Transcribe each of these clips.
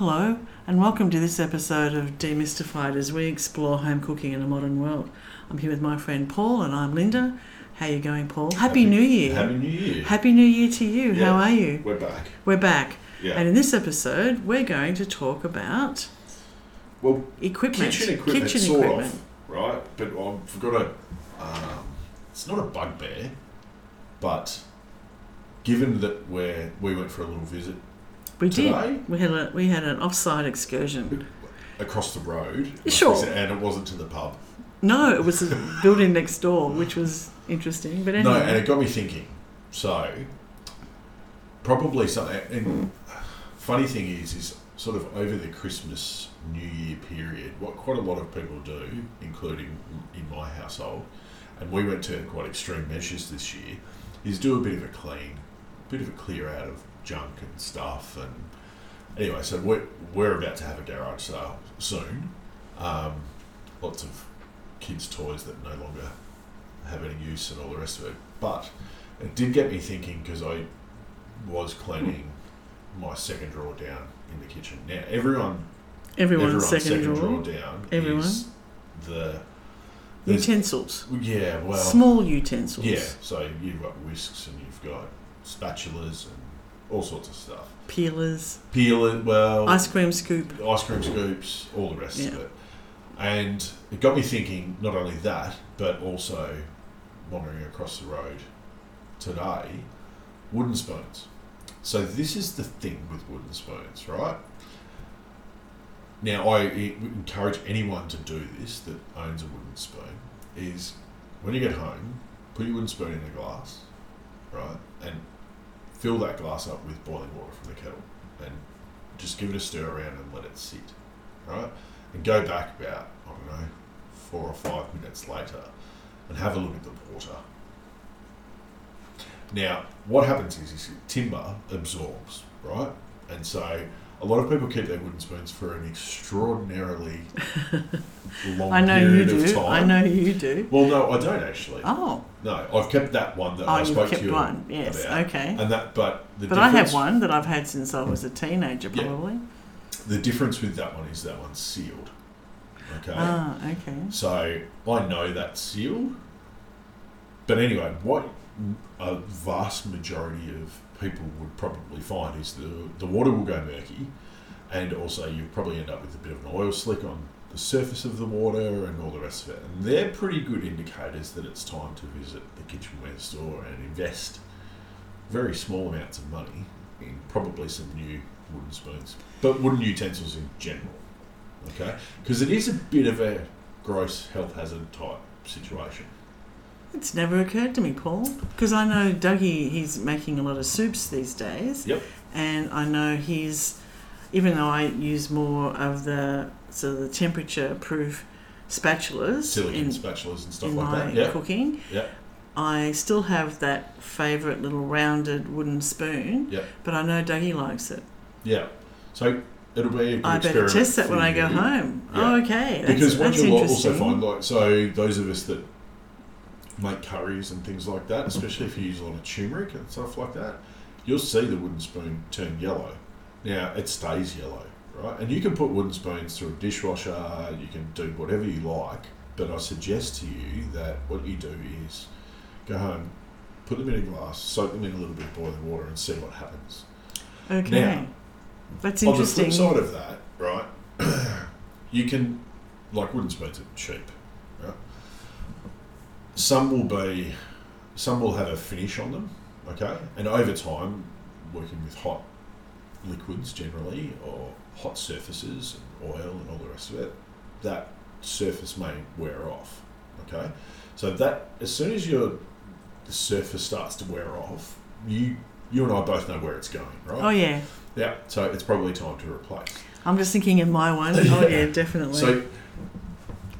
Hello, and welcome to this episode of Demystified as we explore home cooking in a modern world. I'm here with my friend Paul, and I'm Linda. How are you going, Paul? Happy, New Year! Happy New Year. Happy New Year to you. Yeah. How are you? We're back. We're back, Yeah. and in this episode, we're going to talk about well, equipment, kitchen equipment, Kitchen sort equipment. of, right? But I've got a. Um, it's not a bugbear, but given that we're we went for a little visit We today? did. We had a we had an off-site excursion. across the road, Sure. said, and it wasn't to the pub. No, it was a building next door, which was interesting. But anyway, No, and it got me thinking. So, probably something. And funny thing is, is sort of over the Christmas New Year period, what quite a lot of people do, including in my household, and we went to quite extreme measures this year, is do a bit of a clean, bit of a clear out of junk and stuff. And anyway, so we're we're about to have a garage sale soon. Um, lots of kids' toys that no longer have any use and all the rest of it. But it did get me thinking because I was cleaning my second drawer down in the kitchen. Now everyone, everyone's, everyone's second, drawer, down Everyone? is the utensils, yeah well small utensils. yeah. So you've got whisks and you've got spatulas and all sorts of stuff. peelers, Peeler, well, ice cream scoop. ice cream scoops, all the rest of it. And it got me thinking not only that, but also wandering across the road today, wooden spoons. So this is the thing with wooden spoons, right? Now I encourage anyone to do this that owns a wooden spoon is when you get home, put your wooden spoon in a glass, right, and fill that glass up with boiling water from the kettle, and just give it a stir around and let it sit, right? And go back about, I don't know, four or five minutes later and have a look at the water. Now, what happens is, is timber absorbs, right? And so a lot of people keep their wooden spoons for an extraordinarily long I know you period of do. time. I know you do. Well, no, I don't actually. Oh, No, I've kept that one that oh, I you've spoke kept to you one. Yes. about. Okay. And that, but the But I have difference- one that I've had since I was a teenager, Yeah. probably. The difference with that one is that one's sealed. Okay. Ah, okay. So I know that's sealed. But anyway, what a vast majority of people would probably find is the the water will go murky, and also you'll probably end up with a bit of an oil slick on the surface of the water and all the rest of it. And they're pretty good indicators that it's time to visit the kitchenware store and invest very small amounts of money in probably some new wooden spoons, but wooden utensils in general. Okay, because it is a bit of a gross health hazard type situation. It's never occurred to me, Paul, because I know Dougie. He's making a lot of soups these days. Yep. And I know he's, even though I use more of the so the temperature-proof spatulas Silicon in, spatulas and stuff in like that. Yeah, cooking, yeah, I still have that favourite little rounded wooden spoon. yeah, But I know Dougie likes it. yeah. So it'll be a good I better test that when I go you. home. Yeah. Oh, okay. That's, Because what you'll also find, like, so those of us that make curries and things like that, especially if you use a lot of turmeric and stuff like that, you'll see the wooden spoon turn yellow. Now it stays yellow, right? And you can put wooden spoons through a dishwasher. You can do whatever you like, but I suggest to you that what you do is go home, put them in a glass, soak them in a little bit of boiling water, and see what happens. okay. Now, that's On the flip side of that, right, you can, like wooden spoons are cheap? Some will be, some will have a finish on them, okay? And over time, working with hot liquids generally, or hot surfaces, and oil and all the rest of it, that surface may wear off, okay? So that, as soon as your, the surface starts to wear off, you, you and I both know where it's going, right? oh, yeah. Yeah, so it's probably time to replace. I'm just thinking of my one. Oh, yeah, definitely. So,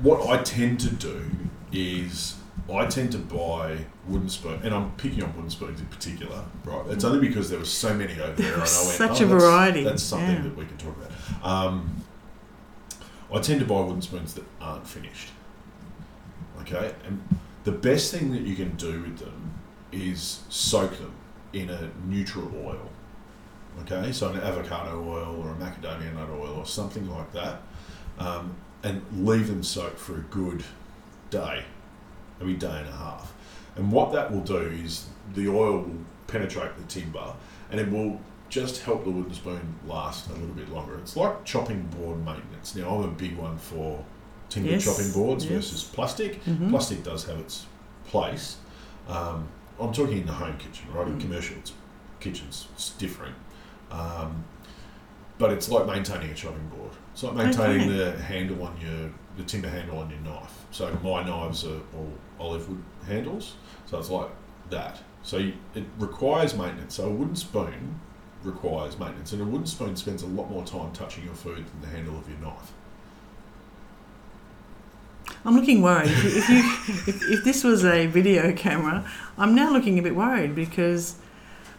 what I tend to do is I tend to buy wooden spoon, and I'm picking on wooden spoons in particular, right? It's only because there were so many over there, and I went, Such oh, a that's- variety, That's something yeah. that we can talk about. Um, I tend to buy wooden spoons that aren't finished. Okay, and the best thing that you can do with them is soak them in a neutral oil. okay, so an avocado oil or a macadamia nut oil or something like that, um, and leave them soak for a good day, maybe day and a half. And what that will do is the oil will penetrate the timber and it will just help the wooden spoon last a little bit longer. It's like chopping board maintenance. Now, I'm a big one for timber Yes, chopping boards yes. versus plastic. Mhm. Plastic does have its place. Um, I'm talking in the home kitchen, right? In Mm. commercial kitchens, it's different. Um, but it's like maintaining a chopping board. It's like maintaining Okay. the handle on your, the timber handle on your knife. So my knives are all olive wood handles. So it's like that. So you, it requires maintenance. So a wooden spoon requires maintenance, and a wooden spoon spends a lot more time touching your food than the handle of your knife. I'm looking worried. If, you- if if, this was a video camera, I'm now looking a bit worried because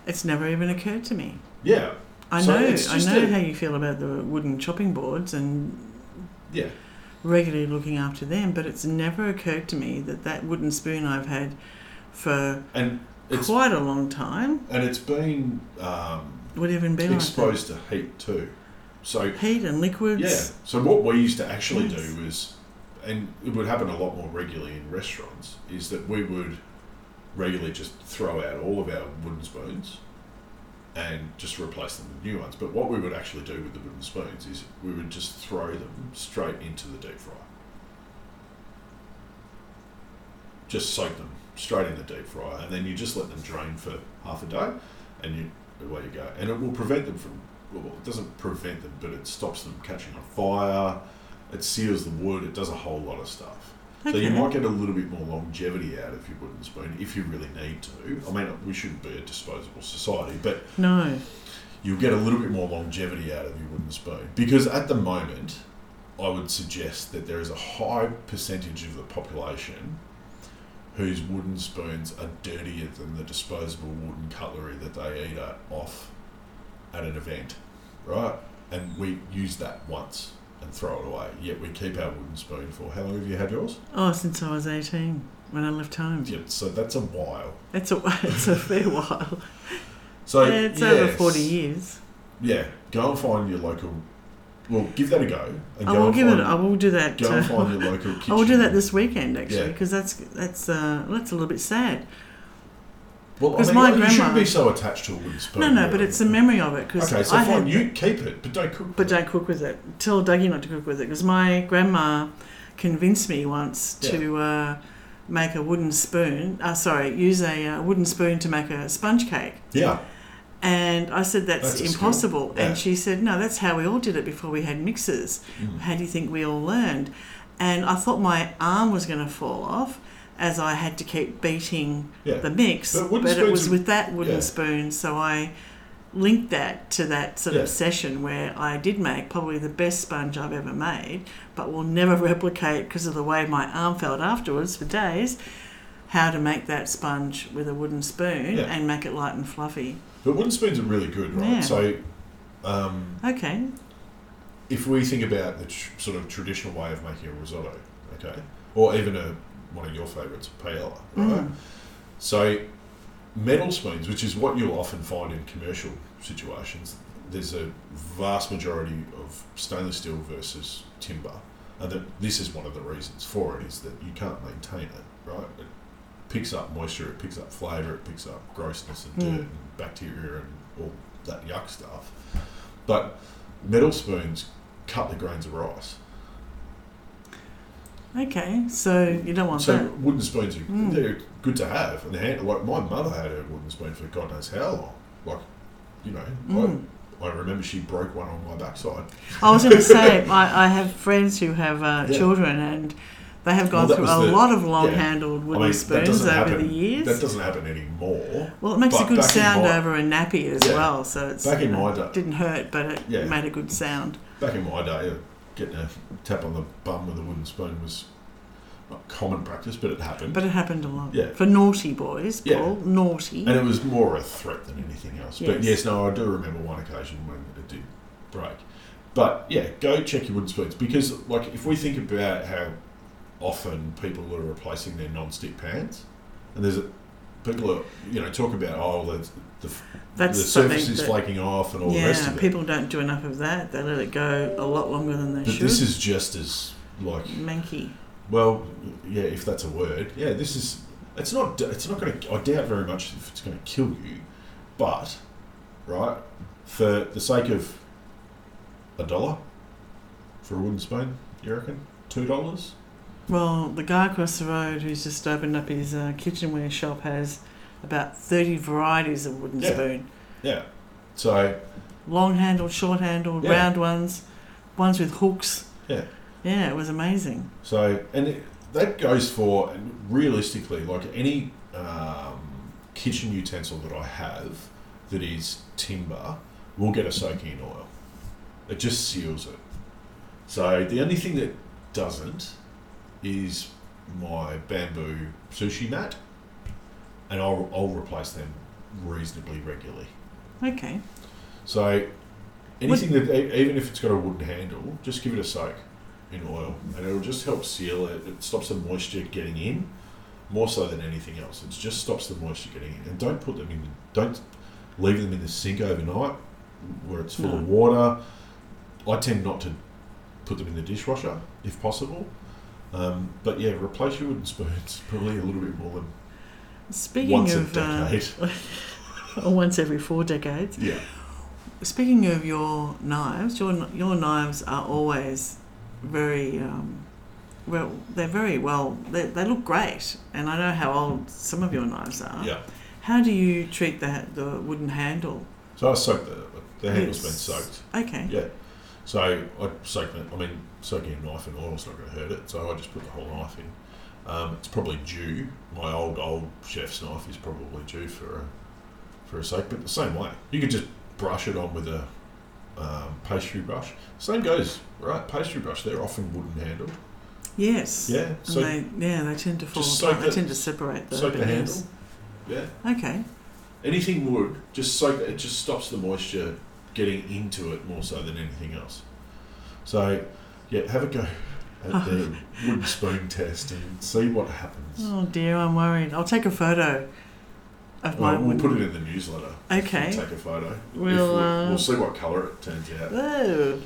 it's never even occurred to me. Yeah, I So know I know a- how you feel about the wooden chopping boards and yeah. Regularly looking after them, but it's never occurred to me that that wooden spoon I've had for And it's quite a long time and it's been um, would even be like exposed to heat too. So. Heat and liquids. yeah. So what we used to actually Yes. do is, and it would happen a lot more regularly in restaurants, is that we would regularly just throw out all of our wooden spoons and just replace them with new ones. But what we would actually do with the wooden spoons is we would just throw them straight into the deep fryer. Just soak them straight in the deep fryer, and then you just let them drain for half a day, and you away you go. And it will prevent them from. Well, it doesn't prevent them, but it stops them catching on fire. It seals the wood. It does a whole lot of stuff. So you might get a little bit more longevity out of your wooden spoon if you really need to. I mean, we shouldn't be a disposable society, but No. you'll get a little bit more longevity out of your wooden spoon. Because at the moment, I would suggest that there is a high percentage of the population whose wooden spoons are dirtier than the disposable wooden cutlery that they eat at, off at an event, right? And we use that once and throw it away. Yet we keep our wooden spoon for how long have you had yours? Oh, since I was 18 when I left home. Yeah, so that's a while. It's a it's a fair while. So yeah, it's over 40 years. Yeah, go and find your local. Well, give that a go. And I go will and give find, it. I will do that. Go and uh, find your local kitchen. I will do that this weekend actually Yeah. because that's that's uh, that's a little bit sad. Well, I 'cause mean, my you shouldn't grandma- be so attached to a wooden spoon. No, no, really. but it's a memory of it because Okay, so I fine. had, You keep it, but don't cook. but don't cook with it. Tell Dougie not to cook with it because my grandma convinced me once to uh, make a wooden spoon. Uh, sorry, use a uh, wooden spoon to make a sponge cake. Yeah, And I said, that's, That's a skill. impossible. Yeah. And she said, no, that's how we all did it before we had mixers. Mm. How do you think we all learned? And I thought my arm was going to fall off as I had to keep beating yeah. the mix. But But, it was with that wooden yeah. spoon. So I linked that to that sort Yeah. of session where I did make probably the best sponge I've ever made, but will never replicate because of the way my arm felt afterwards for days. How to make that sponge with a wooden spoon and make it light and fluffy. But wooden spoons are really good, right? Yeah. So, um, Okay. if we think about the tr- sort of traditional way of making a risotto, okay, or even a one of your favourites, paella, right? Mm. So, metal spoons, which is what you'll often find in commercial situations, there's a vast majority of stainless steel versus timber, and that this is one of the reasons for it is that you can't maintain it, right? It picks up moisture, it picks up flavour, it picks up grossness and Mm. dirt and bacteria and all that yuck stuff. But metal spoons cut the grains of rice. Okay, so you don't want So that. wooden spoons are Mm. they're good to have, and hand, like my mother had a wooden spoon for God knows how long. Like, you know, Mm. I, I remember she broke one on my backside. I was going to say, I, I have friends who have uh, Yeah. children and they have gone Well, that through was a the- lot of long handled wooden mean, that spoons doesn't over happen. the years. That doesn't happen anymore. well, it makes a but good back in sound my- over a nappy as Yeah. well, so it's Back in my day- didn't hurt, but it Yeah. made a good sound. Back in my day, getting a tap on the bum with a wooden spoon was not common practice, but it happened. But it happened a lot. Yeah. For naughty boys, Yeah. Naughty. and it was more a threat than anything else. But Yes. yes, no, I do remember one occasion when it did break. But yeah, go check your wooden spoons because, like, if we think about how often people are replacing their non-stick pans, and there's a people are you know talk about oh the the, That's the surface is that- flaking off and all the rest of it. people don't do enough of that. They let it go a lot longer than they but should. But this is just as like manky. well, yeah, if that's a word, yeah, this is. It's not. It's not going to. I doubt very much if it's going to kill you, but right for the sake of a dollar for a wooden spoon, you reckon two dollars? Well, the guy across the road who's just opened up his uh, kitchenware shop has about 30 varieties of wooden Yeah. spoon. Yeah. So Long handled, short handled, Yeah. round ones, ones with hooks. Yeah. Yeah, it was amazing. So, and it, that goes for realistically, like any um, kitchen utensil that I have that is timber will get a soaking in oil. It just seals it. So the only thing that doesn't is my bamboo sushi mat, and I'll, I'll replace them reasonably regularly. Okay. So anything that, even if it's got a wooden handle, just give it a soak in oil, and it'll just help seal it. It stops the moisture getting in, more so than anything else. It just stops the moisture getting in. And don't put them in. Don't leave them in the sink overnight, where it's full of water. I tend not to put them in the dishwasher if possible. Um, but yeah, replace your wooden spoons probably a little bit more than Speaking once of. a uh, decade. or once every four decades. yeah. Speaking of your knives, your your knives are always very um, well. They're very well. They, they look great, and I know how old some of your knives are. Yeah. How do you treat the the wooden handle? So I soaked the the handle's been soaked. Okay. Yeah. So I soak it. I mean, soaking a knife in oil is not going to hurt it. So I just put the whole knife in. Um, it's probably due. My old old chef's knife is probably due for a for a soak, but the same way. You could just brush it on with a um, pastry brush. Same goes, right? Pastry brush. They're often wooden handled. Yes. Yeah. And So they yeah they tend to fall apart. They the- tend to separate the soak the handle. Yeah. Okay. Anything wood, just soak it. It just stops the moisture getting into it more so than anything else. So, yeah, have a go at the wooden spoon test and see what happens. Oh dear, I'm worried. I'll take a photo of my Well, we'll wooden. put it in the newsletter. Okay. Take a photo. We'll, uh, we'll see what colour it turns out. Oh.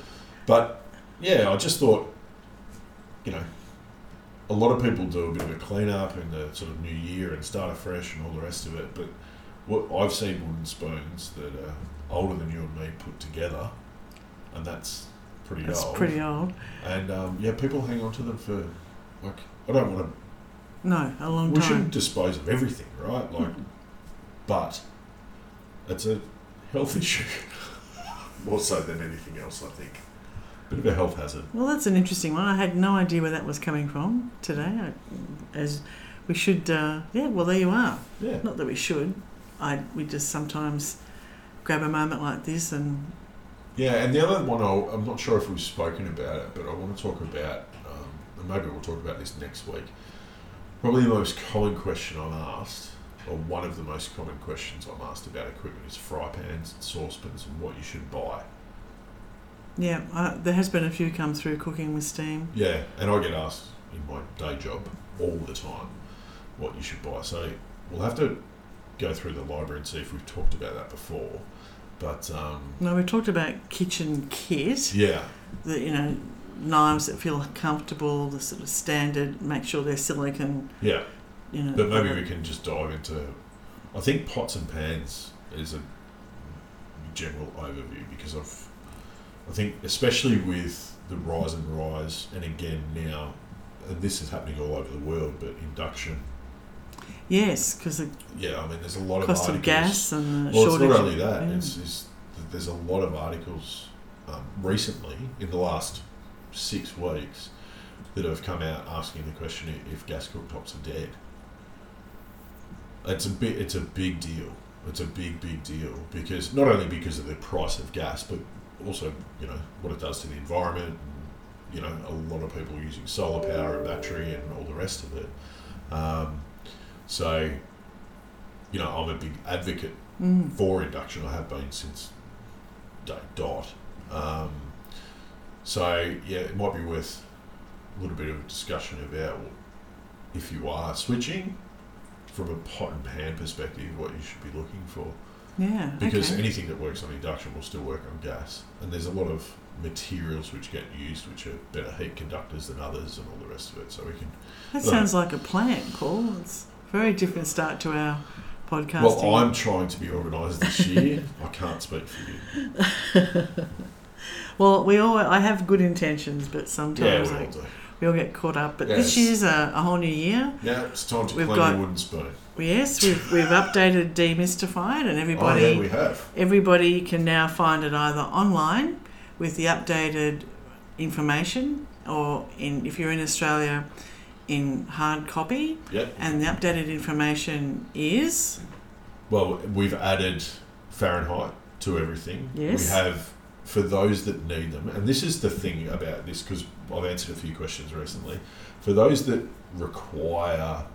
But yeah, I just thought, you know, a lot of people do a bit of a clean up in the sort of new year and start afresh and all the rest of it. But what I've seen wooden spoons that are older than you and me put together, and that's pretty old. That's old. pretty old. And um, yeah, people hang on to them for like I don't want to. No, a long We time. We shouldn't dispose of everything, right? Like, but it's a health issue more so than anything else. I think bit of a health hazard. Well, that's an interesting one. I had no idea where that was coming from today. I, as we should, uh, yeah. Well, there you are. Yeah. Not that we should. I we just sometimes grab a moment like this and Yeah, and the other one, I'll, I'm not sure if we've spoken about it, but I want to talk about, um, and maybe we'll talk about this next week. Probably the most common question I'm asked, or one of the most common questions I'm asked about equipment is fry pans and saucepans and what you should buy. yeah, I, there has been a few come through cooking with steam. Yeah, and I get asked in my day job all the time what you should buy. So we'll have to go through the library and see if we've talked about that before. But um, No, we talked about kitchen kit. yeah, The you know knives that feel comfortable, the sort of standard. Make sure they're silicon. yeah. You know. But maybe we can just dive into. I think pots and pans is a general overview because I've, I think especially with the rise and rise, and again now, and this is happening all over the world, but induction. Yes, because Yeah, I mean, there's a lot of cost articles. of gas and the Well, it's not only that. yeah. It's, it's there's a lot of articles um, recently in the last six weeks that have come out asking the question if gas cooktops are dead. It's a big, it's a big deal. It's a big, big deal because not only because of the price of gas, but also you know what it does to the environment. And, you know, a lot of people using solar power and battery and all the rest of it. Um, so, you know, I'm a big advocate Mm. for induction. I have been since day dot. Um, so yeah, it might be worth a little bit of discussion about if you are switching from a pot and pan perspective, what you should be looking for. Yeah. Because okay. anything that works on induction will still work on gas. And there's a lot of materials which get used which are better heat conductors than others and all the rest of it. So we can. that sounds like a plan, Paul. It's very different start to our podcasting. Well, I'm trying to be organised this year. I can't speak for you. Well, we all I have good intentions, but Yeah, sometimes we I, all do. we all get caught up. But Yes. this year's a, a whole new year. Yeah, it's time to We've got- your wooden spoon. Yes, we've we've updated demystified, and everybody oh, everybody yeah, we have. everybody can now find it either online with the updated information, or in if you're in Australia, in hard copy. Yep. And the updated information is Well, we've added Fahrenheit to everything. Yes. We have, for those that need them, and this is the thing about this because I've answered a few questions recently. For those that require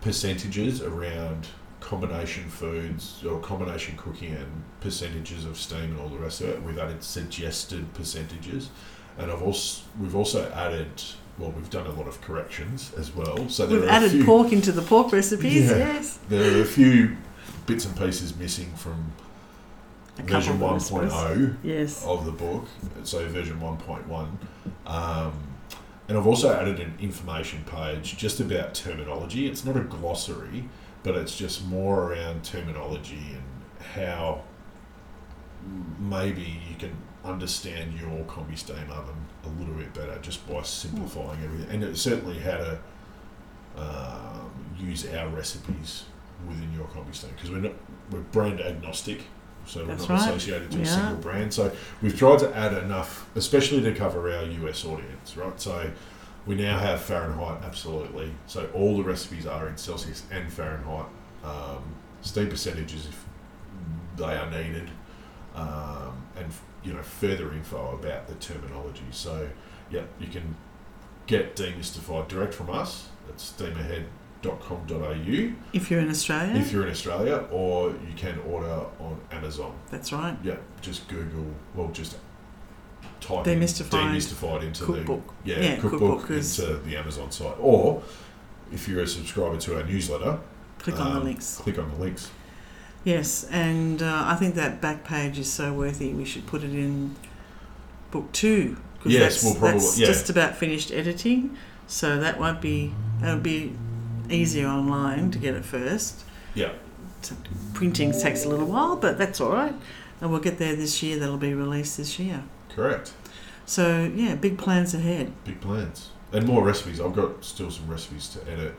percentages around combination foods or combination cooking and percentages of steam and all the rest of it, we've added suggested percentages, and I've also we've also added. Well, we've done a lot of corrections as well. So there we've are a added few, pork into the pork recipes. Yeah. Yes, There are a few bits and pieces missing from a version of recipes. 1.0 Yes. of the book, so version 1.1. Um, and I've also added an information page just about terminology. It's not a glossary, but it's just more around terminology and how maybe you can understand your combi steam oven a little bit better just by simplifying everything. And it's certainly how to um, use our recipes within your combi steam because we're not we're brand agnostic. So we're That's not right. associated to We a single brand. So we've tried to add enough, especially to cover our US audience, right? So we now have Fahrenheit, absolutely. So all the recipes are in Celsius and Fahrenheit. Um, steam percentages if they are needed, um, and you know further info about the terminology. So yeah, you can get demystified direct from us. That's steamahead.com.au If you're in Australia, if you're in Australia, or you can order on Amazon. that's right. Yeah, just Google. Well, just type Demystified in demystified into Cookbook. the yeah, Yeah, cookbook, cookbook into the Amazon site, or if you're a subscriber to our newsletter, Click on the um, links. Click on the links. Yes, and uh, I think that back page is so worthy. We should put it in book two. 'cause Yes, that's, we'll probably- that's yeah. just about finished editing, so that won't be that'll be easier online to get it first. Yeah. Printing takes a little while, but that's all right, and we'll get there this year. That'll be released this year. Correct. So yeah, big plans ahead. Big plans and more recipes. I've got still some recipes to edit.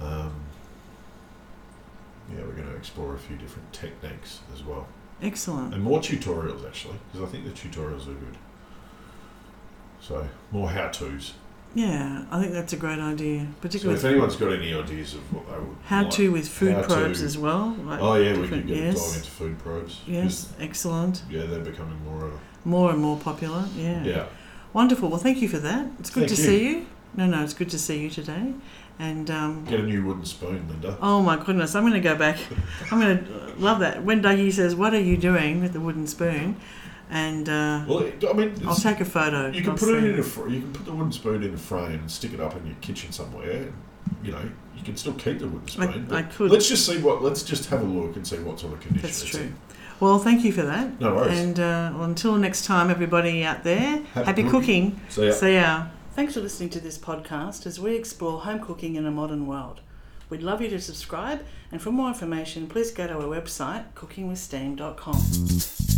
Um, yeah, we're going to explore a few different techniques as well. Excellent. And more tutorials actually, because I think the tutorials are good. So more how tos. Yeah, I think that's a great idea, So particularly if anyone's got any ideas of what they would how like- to with food how to- probes as well. Like Oh yeah, we could get yes. dive into food probes. Yes, excellent. Yeah, they're becoming more of More and more popular. Yeah. yeah. Wonderful. Well, thank you for that. It's good Thank to you. see you. No, no, it's good to see you today. And um, Get a new wooden spoon, Linda. oh my goodness, I'm going to go back. I'm going to love that when Dougie says, "What are you doing with the wooden spoon?" and uh, Well, I mean, I'll take a photo. you can I'll put it in a fr- you can put the wooden spoon in a frame and stick it up in your kitchen somewhere. You know, you can still keep the wooden spoon. I but could. let's just see what. Let's just have a look and see what sort of condition That's it's true. in. Well, thank you for that. No worries. And uh, well, until next time, everybody out there, Happy happy cooking. cooking. So yeah. See ya. Thanks for listening to this podcast as we explore home cooking in a modern world. We'd love you to subscribe, and for more information, please go to our website, cookingwithsteam.com.